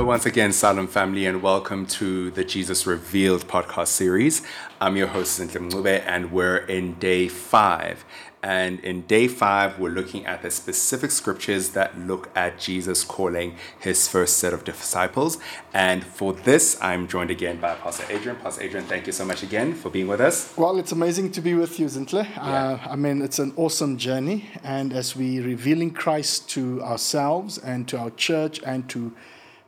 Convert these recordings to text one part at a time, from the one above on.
Hello, once again, Siloam family, and welcome to the Jesus Revealed podcast series. I'm your host, Zintle Mngube, and we're in day five. And in day five, we're looking at the specific scriptures that look at Jesus calling his first set of disciples. And for this, I'm joined again by Pastor Adrian. Pastor Adrian, thank you so much again for being with us. Well, it's amazing to be with you, Zintle. Yeah. Uh, I mean, it's an awesome journey. And as we revealing Christ to ourselves and to our church and to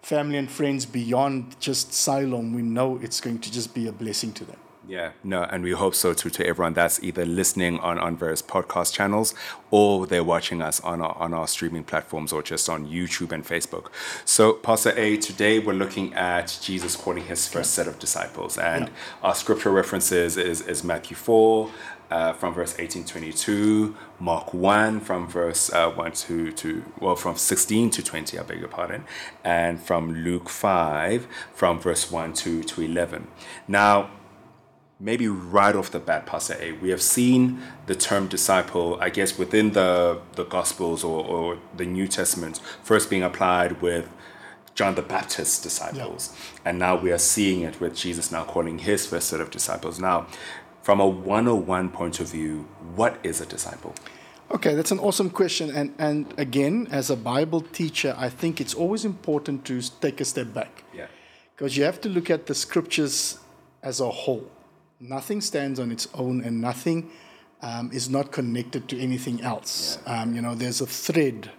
family and friends beyond just Siloam, we know it's going to just be a blessing to them. Yeah, no, and we hope so too to everyone that's either listening on, on various podcast channels or they're watching us on our, on our streaming platforms or just on YouTube and Facebook. So, Pastor A, today we're looking at Jesus calling his first set of disciples. And yeah. our scripture references is, is Matthew 4, uh, from verse 18 22, Mark 1 from verse uh, 1 to, to, well, from 16 to 20, I beg your pardon, and from Luke 5 from verse 1 to, to 11. Now, maybe right off the bat, Pastor A, we have seen the term disciple, I guess, within the, the Gospels or, or the New Testament, first being applied with John the Baptist's disciples. Yeah. And now we are seeing it with Jesus now calling his first set of disciples. Now, from a 101 point of view, what is a disciple? Okay, that's an awesome question. And, and again, as a Bible teacher, I think it's always important to take a step back. Yeah. Because you have to look at the scriptures as a whole nothing stands on its own and nothing um, is not connected to anything else. Yeah. Um, you know, there's a thread.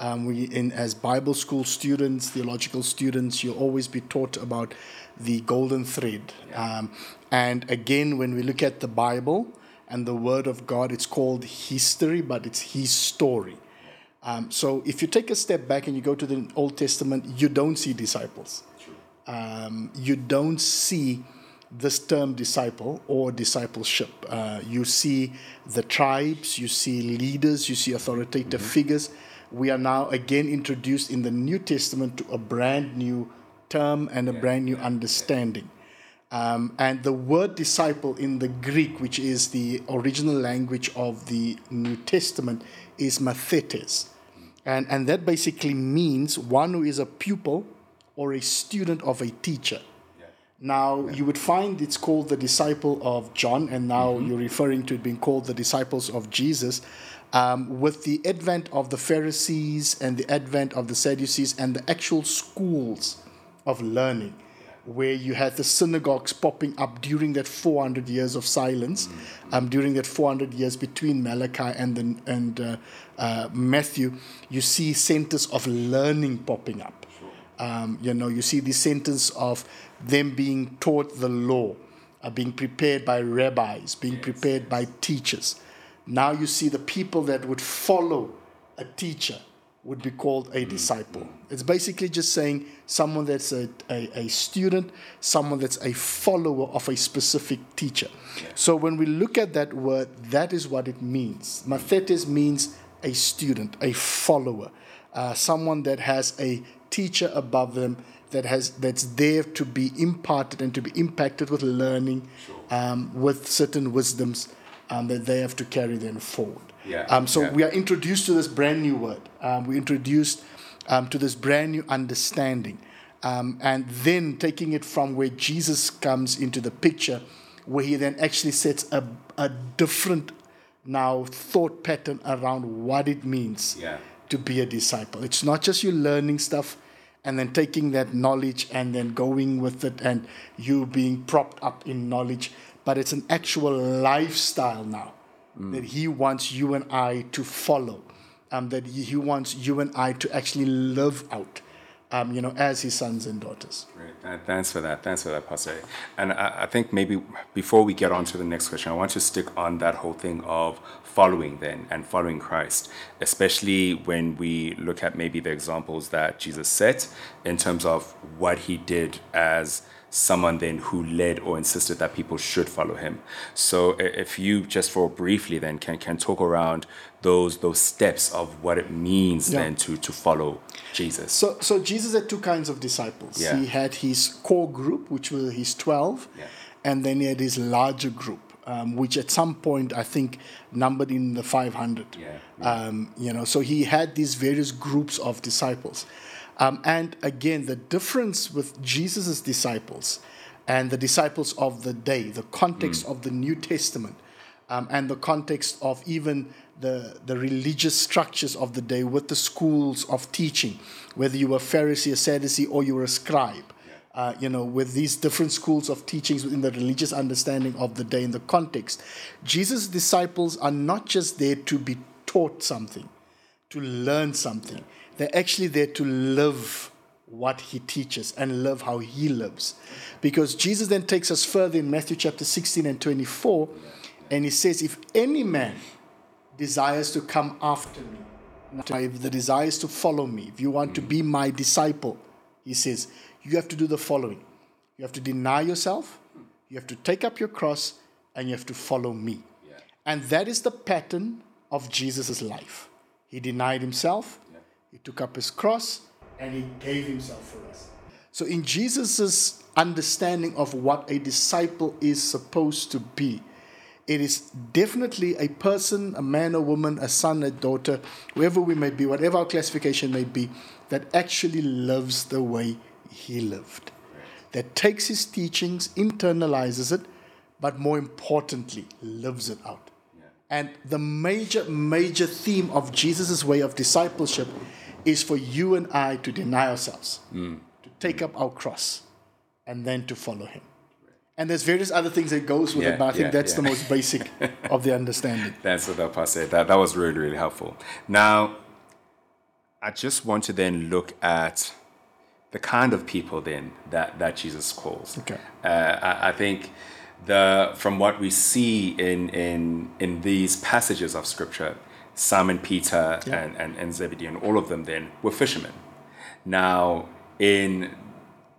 Um, we, in, as Bible school students, theological students, you'll always be taught about the golden thread. Yeah. Um, and again, when we look at the Bible and the Word of God, it's called history, but it's His story. Um, so if you take a step back and you go to the Old Testament, you don't see disciples. Um, you don't see this term disciple or discipleship. Uh, you see the tribes, you see leaders, you see authoritative mm-hmm. figures. We are now again introduced in the New Testament to a brand new term and a yeah, brand new yeah, understanding. Yeah. Um, and the word disciple in the Greek, which is the original language of the New Testament, is mathetes. And, and that basically means one who is a pupil or a student of a teacher. Now, you would find it's called the disciple of John, and now mm-hmm. you're referring to it being called the disciples of Jesus. Um, with the advent of the Pharisees and the advent of the Sadducees and the actual schools of learning, where you had the synagogues popping up during that 400 years of silence, mm-hmm. um, during that 400 years between Malachi and, the, and uh, uh, Matthew, you see centers of learning popping up. Um, you know, you see the sentence of them being taught the law, uh, being prepared by rabbis, being yes, prepared by teachers. Now you see the people that would follow a teacher would be called a mm. disciple. It's basically just saying someone that's a, a, a, student, someone that's a follower of a specific teacher. So when we look at that word, that is what it means. Mathetes means a student, a follower, uh, someone that has a teacher above them that has that's there to be imparted and to be impacted with learning, sure. um, with certain wisdoms um, that they have to carry then forward. Yeah. Um, so yeah. we are introduced to this brand new word. Um, we introduced um, to this brand new understanding, um, and then taking it from where Jesus comes into the picture, where he then actually sets a a different now thought pattern around what it means. Yeah to be a disciple. It's not just you learning stuff and then taking that knowledge and then going with it and you being propped up in knowledge, but it's an actual lifestyle now mm. that he wants you and I to follow, um, that he wants you and I to actually live out. Um, you know, as his sons and daughters. Great. Thanks for that. Thanks for that, Pastor. And I, I, think maybe before we get on to the next question, I want to stick on that whole thing of following then and following Christ, especially when we look at maybe the examples that Jesus set in terms of what he did as someone then who led or insisted that people should follow him. So if you just for briefly then can can talk around those those steps of what it means yeah. then to to follow Jesus. So so Jesus had two kinds of disciples. Yeah. He had his core group, which were his twelve, yeah. and then he had his larger group um, which at some point I think numbered in the 500. Yeah, yeah. Um, you know, so he had these various groups of disciples. Um, and again, the difference with Jesus' disciples and the disciples of the day, the context of the New Testament, um, and the context of even the, the religious structures of the day with the schools of teaching, whether you were a Pharisee, a Sadducee, or you were a scribe. Uh, you know, with these different schools of teachings within the religious understanding of the day in the context, Jesus' disciples are not just there to be taught something, to learn something. They're actually there to live what he teaches and love how he lives. Because Jesus then takes us further in Matthew chapter 16 and 24, and he says, If any man desires to come after me, if the desire is to follow me, if you want to be my disciple, he says, you have to do the following. You have to deny yourself, you have to take up your cross, and you have to follow me. And that is the pattern of Jesus' life. He denied himself, he took up his cross, and he gave himself for us. So, in Jesus' understanding of what a disciple is supposed to be, it is definitely a person, a man or woman, a son, a daughter, whoever we may be, whatever our classification may be, that actually lives the way he lived. That takes his teachings, internalizes it, but more importantly, lives it out. And the major, major theme of Jesus' way of discipleship is for you and I to deny ourselves, to take up our cross, and then to follow him. And there's various other things that goes with Yeah, it, but I think yeah, that's yeah. the most basic of the understanding. That's what that part said. That that was really really helpful. Now, I just want to then look at the kind of people then that that Jesus calls. Okay. Uh, I, I think the from what we see in in in these passages of scripture, Simon Peter Yeah. and, and and Zebedee and all of them then were fishermen. Now, in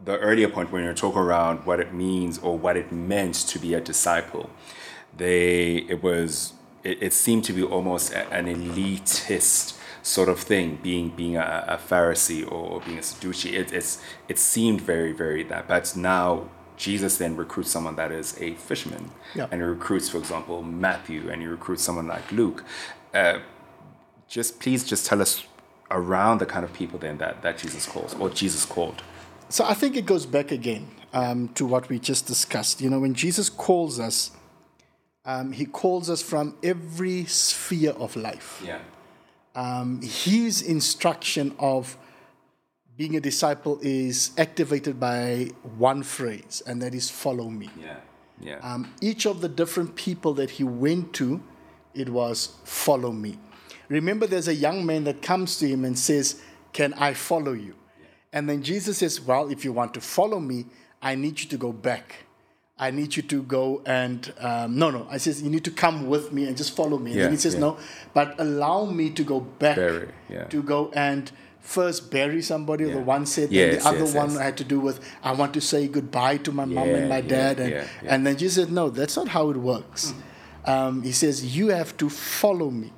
the earlier point when you're talking around what it means or what it meant to be a disciple, they it was it, it seemed to be almost an elitist sort of thing being being a, a Pharisee or being a Sadducee. It, it's it seemed very very that, but now Jesus then recruits someone that is a fisherman, Yeah. and he recruits, for example, Matthew, and he recruits someone like Luke. Uh, just please just tell us around the kind of people then that, that Jesus calls or Jesus called. So I think it goes back again um, to what we just discussed. You know, when Jesus calls us, um, he calls us from every sphere of life. Yeah. Um, his instruction of being a disciple is activated by one phrase, and that is follow me. Yeah. Yeah. Um, each of the different people that he went to, it was follow me. Remember, there's a young man that comes to him and says, Can I follow you? And then Jesus says, Well, if you want to follow me, I need you to go back. I need you to go and, um, no, no. I says, You need to come with me and just follow me. And Yeah, then he says, yeah. No, but allow me to go back yeah. to go and first bury somebody. The one said, Yes, and the other yes, one yes. had to do with, I want to say goodbye to my mom and my yeah, dad. And, yeah, yeah. and then Jesus said, No, that's not how it works. Um, he says, You have to follow me.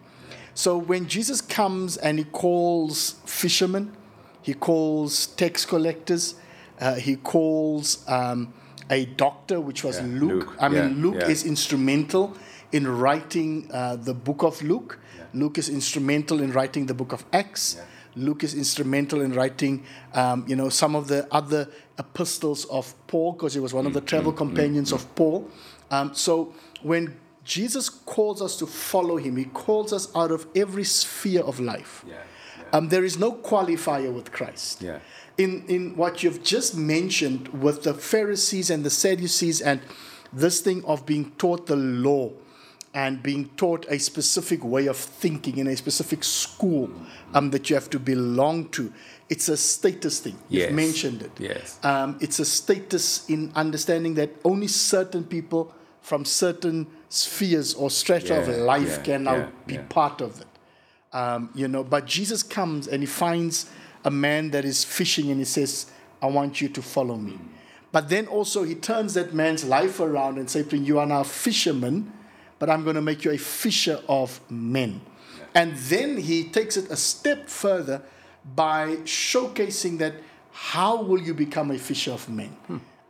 So when Jesus comes and he calls fishermen, he calls tax collectors, uh, he calls um, a doctor, which was Yeah, Luke. Luke, I mean, Luke yeah. is instrumental in writing uh, the book of Luke. Luke is instrumental in writing the book of Acts. Luke is instrumental in writing, um, you know, some of the other epistles of Paul, because he was one of Mm, the travel companions of Paul. Um, so when Jesus calls us to follow him, he calls us out of every sphere of life. Yeah. Um, there is no qualifier with Christ. Yeah. In, in what you've just mentioned with the Pharisees and the Sadducees and this thing of being taught the law and being taught a specific way of thinking in a specific school um, that you have to belong to, it's a status thing. You've mentioned it. Yes. Um, it's a status in understanding that only certain people from certain spheres or strata of life yeah, can now yeah, be yeah. part of it. Um, you know, but Jesus comes and he finds a man that is fishing and he says, I want you to follow me. But then also he turns that man's life around and says You are now a fisherman, but I'm going to make you a fisher of men. And then he takes it a step further by showcasing that how will you become a fisher of men?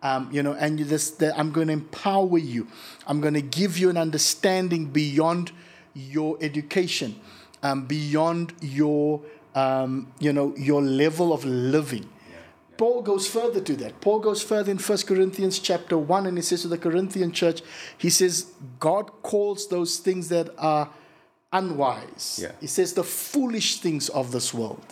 Um, you know, and this, that I'm going to empower you. I'm going to give you an understanding beyond your education, um, beyond your um, you know, your level of living. Paul goes further to that. Paul goes further in 1 Corinthians chapter 1 and he says to the Corinthian church, he says, God calls those things that are unwise. Yeah. He says the foolish things of this world.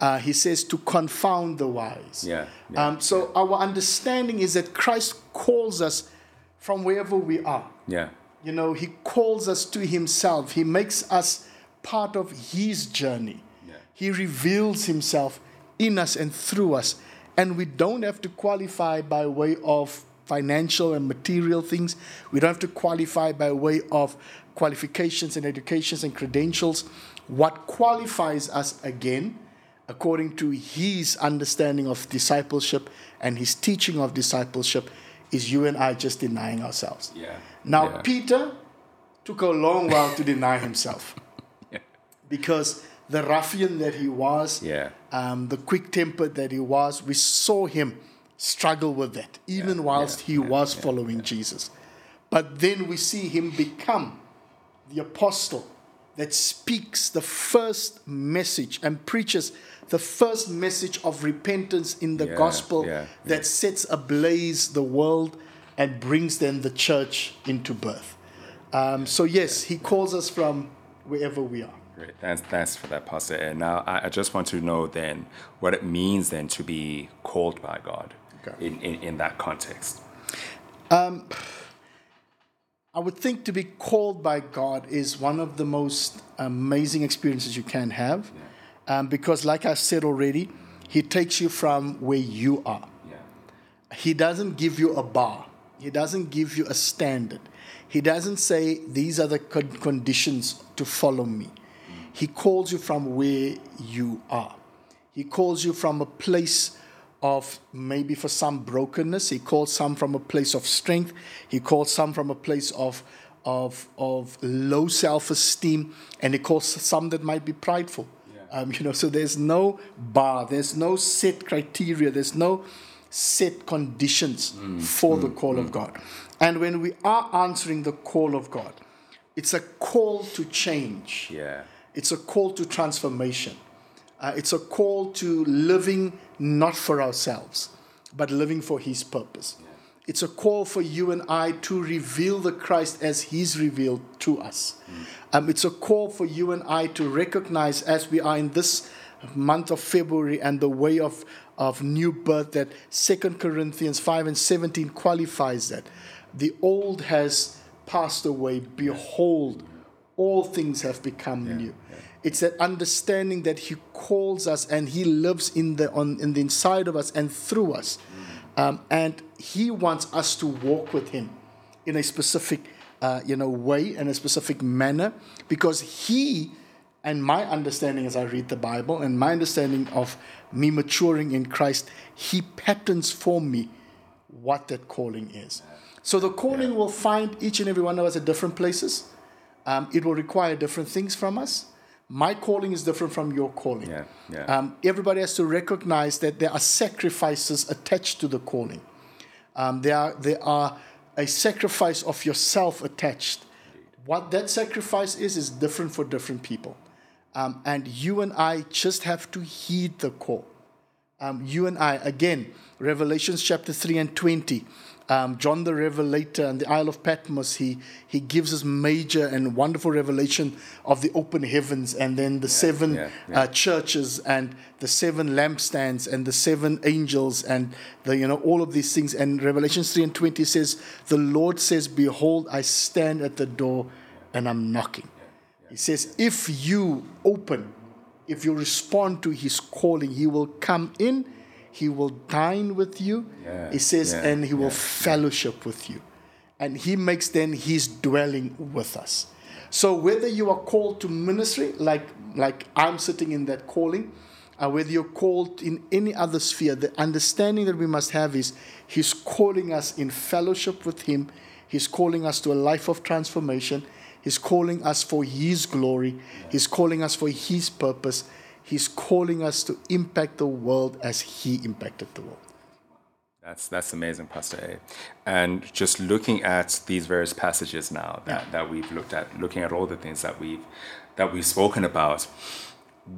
Uh, he says to confound the wise. Yeah, yeah, um, so our understanding is that Christ calls us from wherever we are. Yeah. You know, he calls us to himself. He makes us part of his journey. Yeah. He reveals himself in us and through us. And we don't have to qualify by way of financial and material things. We don't have to qualify by way of qualifications and educations and credentials. What qualifies us again, according to his understanding of discipleship and his teaching of discipleship, is you and I just denying ourselves. Yeah. Now, Yeah. Peter took a long while to deny himself Yeah. because the ruffian that he was, Yeah. um, the quick tempered that he was, we saw him struggle with that, even Yeah, whilst yeah, he was following Jesus. But then we see him become the apostle that speaks the first message and preaches the first message of repentance in the gospel that sets ablaze the world and brings then the church into birth. Um, so, yes, he calls us from wherever we are. Great. Thanks, thanks for that, Pastor. And now I, I just want to know then what it means then to be called by God Okay. in, in, in that context. I would think to be called by God is one of the most amazing experiences you can have. Um, because, like I said already, He takes you from where you are. Yeah. He doesn't give you a bar, He doesn't give you a standard. He doesn't say, These are the con- conditions to follow me. He calls you from where you are. He calls you from a place of maybe for some brokenness. He calls some from a place of strength. He calls some from a place of, of, of low self esteem. And he calls some that might be prideful. Um, you know, so there's no bar, there's no set criteria, there's no set conditions mm. for the mm. call of mm. God. And when we are answering the call of God, it's a call to change. Yeah. It's a call to transformation. Uh, it's a call to living not for ourselves, but living for His purpose. It's a call for you and I to reveal the Christ as He's revealed to us. Um, it's a call for you and I to recognize, as we are in this month of February and the way of, of new birth, that 2 Corinthians 5 and 17 qualifies that. The old has passed away. Behold, all things have become new. It's that understanding that He calls us and He lives in the on in the inside of us and through us, um, and He wants us to walk with Him in a specific, uh, you know, way and a specific manner, because He and my understanding as I read the Bible and my understanding of me maturing in Christ, He patterns for me what that calling is. So the calling will find each and every one of us at different places. Um, it will require different things from us. My calling is different from your calling. Yeah, yeah. Um, everybody has to recognize that there are sacrifices attached to the calling. Um, there, are, there are a sacrifice of yourself attached. What that sacrifice is, is different for different people. Um, and you and I just have to heed the call. Um, you and I, again, Revelations chapter 3 and 20. Um, John the Revelator and the Isle of Patmos, he, he gives us major and wonderful revelation of the open heavens and then the seven yeah, yeah. Uh, churches and the seven lampstands and the seven angels and the, you know, all of these things. And Revelations 3 and 20 says, The Lord says, Behold, I stand at the door and I'm knocking. He says, If you open, if you respond to his calling, he will come in, he will dine with you. Yeah, He says, yeah, and he will fellowship with you. And he makes then his dwelling with us. So whether you are called to ministry, like like I'm sitting in that calling, uh, whether you're called in any other sphere, the understanding that we must have is He's calling us in fellowship with Him. He's calling us to a life of transformation. He's calling us for His glory. He's calling us for His purpose. He's calling us to impact the world as He impacted the world. That's that's amazing, Pastor A. And just looking at these various passages now that, that we've looked at, looking at all the things that we've that we've spoken about,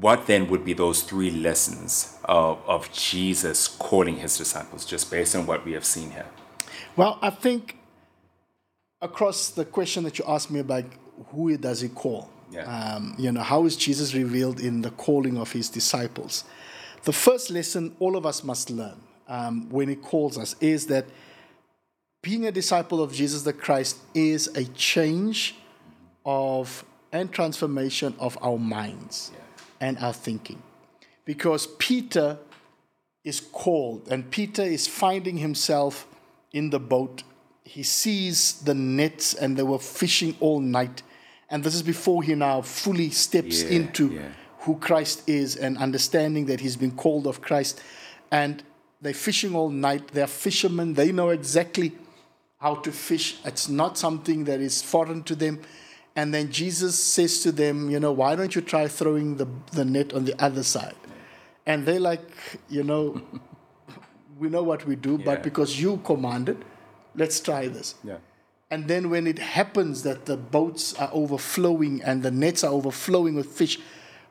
what then would be those three lessons of, of Jesus calling his disciples, just based on what we have seen here? Well, I think across the question that you asked me about who does he call, Yeah. um, you know, how is Jesus revealed in the calling of his disciples? The first lesson all of us must learn um, when he calls us is that being a disciple of Jesus the Christ is a change of and transformation of our minds and our thinking. Because Peter is called, and Peter is finding himself in the boat. He sees the nets, and they were fishing all night. And this is before he now fully steps Yeah, into yeah. who Christ is and understanding that he's been called of Christ. And they're fishing all night. They're fishermen. They know exactly how to fish. It's not something that is foreign to them. And then Jesus says to them, you know, why don't you try throwing the, the net on the other side? And they're like, you know, we know what we do, Yeah. but because you commanded, let's try this. Yeah. And then when it happens that the boats are overflowing and the nets are overflowing with fish,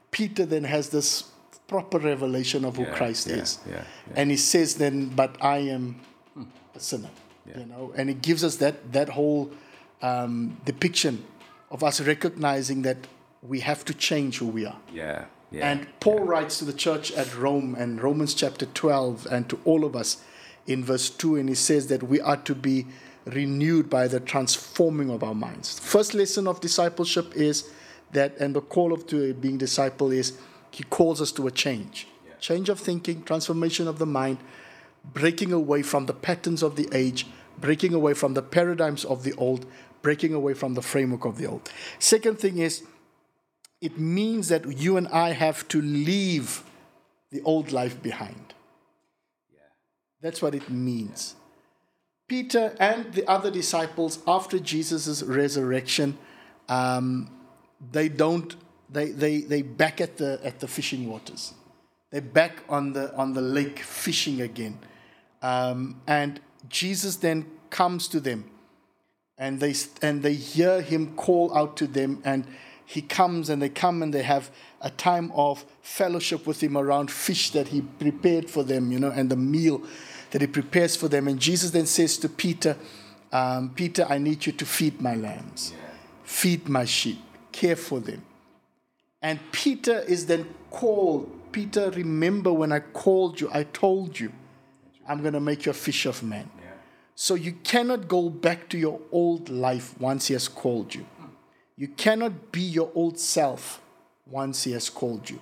Peter then has this proper revelation of who Yeah, Christ yeah, is. yeah, yeah. And he says then, but I am a sinner. You know, and it gives us that that whole um, depiction of us recognizing that we have to change who we are. Yeah. Yeah. And Paul writes to the church at Rome and Romans chapter 12 and to all of us in verse 2, and he says that we are to be renewed by the transforming of our minds. First lesson of discipleship is that, and the call of to being disciple is he calls us to a change. Change of thinking, transformation of the mind, breaking away from the patterns of the age, breaking away from the paradigms of the old, breaking away from the framework of the old. Second thing is it means that you and I have to leave the old life behind. That's what it means. Peter and the other disciples, after Jesus' resurrection, um, they don't, they, they, they back at the, at the fishing waters. They're back on the, on the lake fishing again. Um, and Jesus then comes to them and they and they hear him call out to them and he comes and they come and they have a time of fellowship with him around fish that he prepared for them you know and the meal that he prepares for them. And jesus then says to peter um, peter i need you to feed my lambs. Feed my sheep. Care for them. And peter is then called peter remember when i called you. I told you i'm going to make you a fish of men. So you cannot go back to your old life once He has called you. You cannot be your old self once He has called you.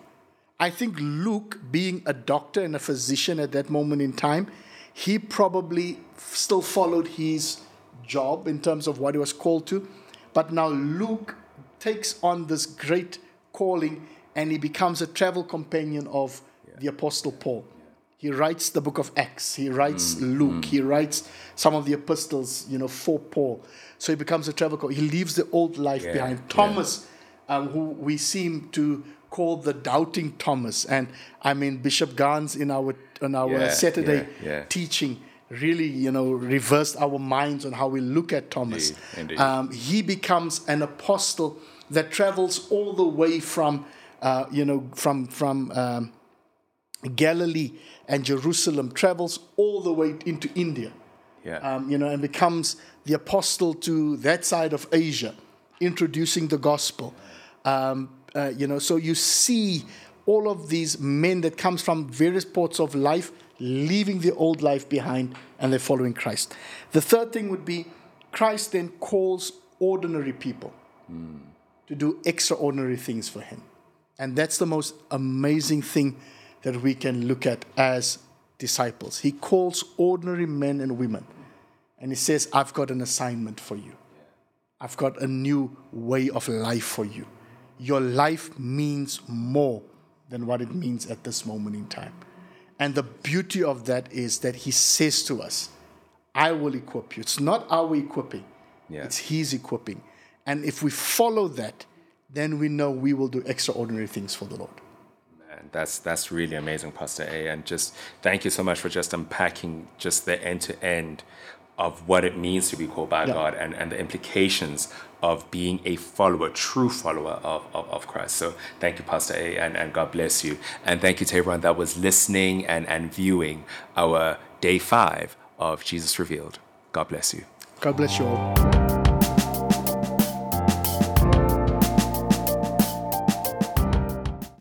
I think Luke, being a doctor and a physician at that moment in time, he probably still followed his job in terms of what he was called to. But now Luke takes on this great calling and he becomes a travel companion of the Apostle Paul. He writes the book of Acts. He writes Luke. He writes some of the epistles, you know, for Paul. So he becomes a travel. He leaves the old life Yeah, behind. yeah. Thomas, um, who we seem to call the doubting Thomas, and I mean Bishop Gans in our in our Yeah, Saturday yeah, yeah. teaching really, you know, reversed our minds on how we look at Thomas. Um, he becomes an apostle that travels all the way from, uh, you know, from from. Um, Galilee and Jerusalem, travels all the way into India, yeah. um, you know, and becomes the apostle to that side of Asia, introducing the gospel. Um, uh, you know, so you see all of these men that comes from various parts of life, leaving the old life behind, and they're following Christ. The third thing would be Christ then calls ordinary people to do extraordinary things for him. And that's the most amazing thing that we can look at as disciples. He calls ordinary men and women and he says, I've got an assignment for you. I've got a new way of life for you. Your life means more than what it means at this moment in time. And the beauty of that is that he says to us, I will equip you. It's not our equipping, Yeah. it's his equipping. And if we follow that, then we know we will do extraordinary things for the Lord. Man, that's that's really amazing, Pastor A. And just thank you so much for just unpacking just the end to end of what it means to be called by Yeah. God and, and the implications of being a follower, true follower of, of, of Christ. So thank you, Pastor A, and, and God bless you. And thank you to everyone that was listening and, and viewing our day five of Jesus Revealed. God bless you. God bless you all.